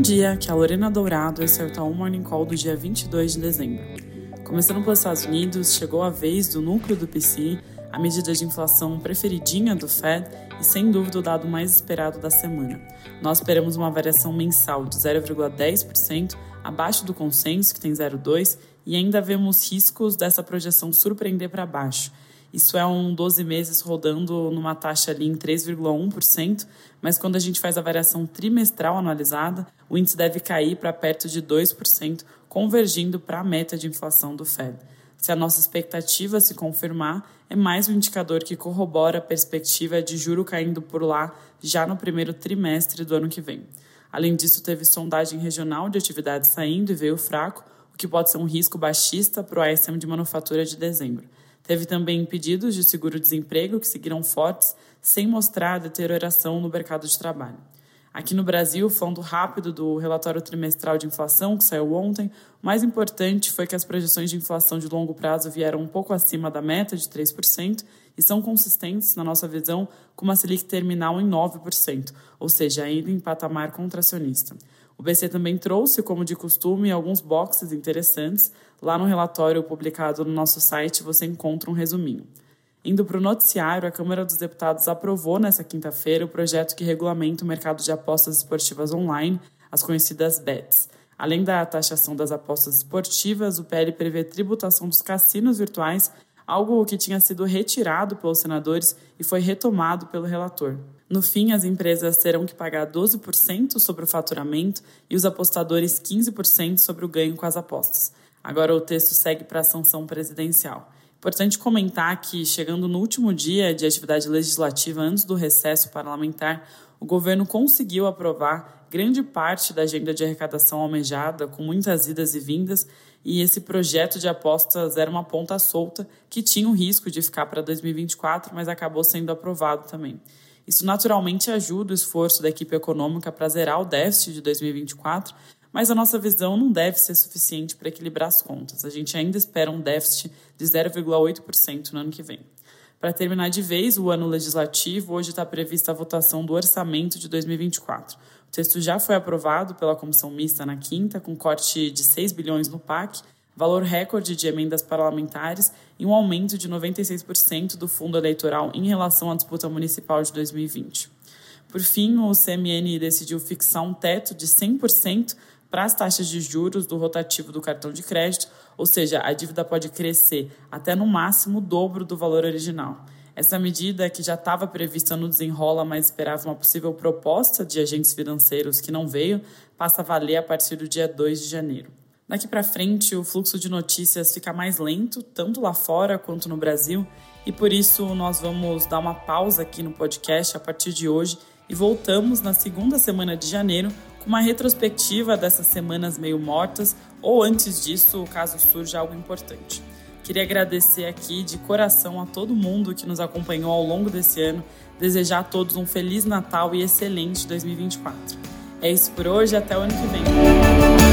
dia, aqui é a Lorena Dourado, esse é o Tal Morning Call do dia 22 de dezembro. Começando pelos Estados Unidos, chegou a vez do núcleo do PCI, a medida de inflação preferidinha do Fed e sem dúvida o dado mais esperado da semana. Nós esperamos uma variação mensal de 0,10%, abaixo do consenso, que tem 0,2%, e ainda vemos riscos dessa projeção surpreender para baixo isso é um 12 meses rodando numa taxa ali em 3,1%, mas quando a gente faz a variação trimestral analisada, o índice deve cair para perto de 2%, convergindo para a meta de inflação do Fed. Se a nossa expectativa se confirmar, é mais um indicador que corrobora a perspectiva de juro caindo por lá já no primeiro trimestre do ano que vem. Além disso, teve sondagem regional de atividade saindo e veio fraco, o que pode ser um risco baixista para o ISM de manufatura de dezembro. Teve também pedidos de seguro-desemprego que seguiram fortes, sem mostrar deterioração no mercado de trabalho. Aqui no Brasil, falando rápido do relatório trimestral de inflação que saiu ontem, o mais importante foi que as projeções de inflação de longo prazo vieram um pouco acima da meta de 3% e são consistentes, na nossa visão, com uma Selic terminal em 9%, ou seja, ainda em patamar contracionista. O BC também trouxe, como de costume, alguns boxes interessantes. Lá no relatório publicado no nosso site você encontra um resuminho. Indo para o noticiário, a Câmara dos Deputados aprovou nesta quinta-feira o projeto que regulamenta o mercado de apostas esportivas online, as conhecidas BETs. Além da taxação das apostas esportivas, o PL prevê tributação dos cassinos virtuais algo que tinha sido retirado pelos senadores e foi retomado pelo relator. No fim, as empresas terão que pagar 12% sobre o faturamento e os apostadores 15% sobre o ganho com as apostas. Agora o texto segue para a sanção presidencial. Importante comentar que, chegando no último dia de atividade legislativa antes do recesso parlamentar, o governo conseguiu aprovar grande parte da agenda de arrecadação almejada, com muitas idas e vindas, e esse projeto de apostas era uma ponta solta que tinha o risco de ficar para 2024, mas acabou sendo aprovado também. Isso naturalmente ajuda o esforço da equipe econômica para zerar o déficit de 2024, mas a nossa visão não deve ser suficiente para equilibrar as contas. A gente ainda espera um déficit de 0,8% no ano que vem. Para terminar de vez o ano legislativo, hoje está prevista a votação do orçamento de 2024. O texto já foi aprovado pela comissão mista na quinta, com corte de 6 bilhões no PAC, valor recorde de emendas parlamentares e um aumento de 96% do fundo eleitoral em relação à disputa municipal de 2020. Por fim, o CMN decidiu fixar um teto de 100% para as taxas de juros do rotativo do cartão de crédito, ou seja, a dívida pode crescer até no máximo o dobro do valor original. Essa medida, que já estava prevista no desenrola, mas esperava uma possível proposta de agentes financeiros que não veio, passa a valer a partir do dia 2 de janeiro. Daqui para frente, o fluxo de notícias fica mais lento, tanto lá fora quanto no Brasil, e por isso nós vamos dar uma pausa aqui no podcast a partir de hoje e voltamos na segunda semana de janeiro com uma retrospectiva dessas semanas meio mortas ou antes disso, caso surja algo importante. Queria agradecer aqui de coração a todo mundo que nos acompanhou ao longo desse ano, desejar a todos um feliz Natal e excelente 2024. É isso por hoje, até o ano que vem.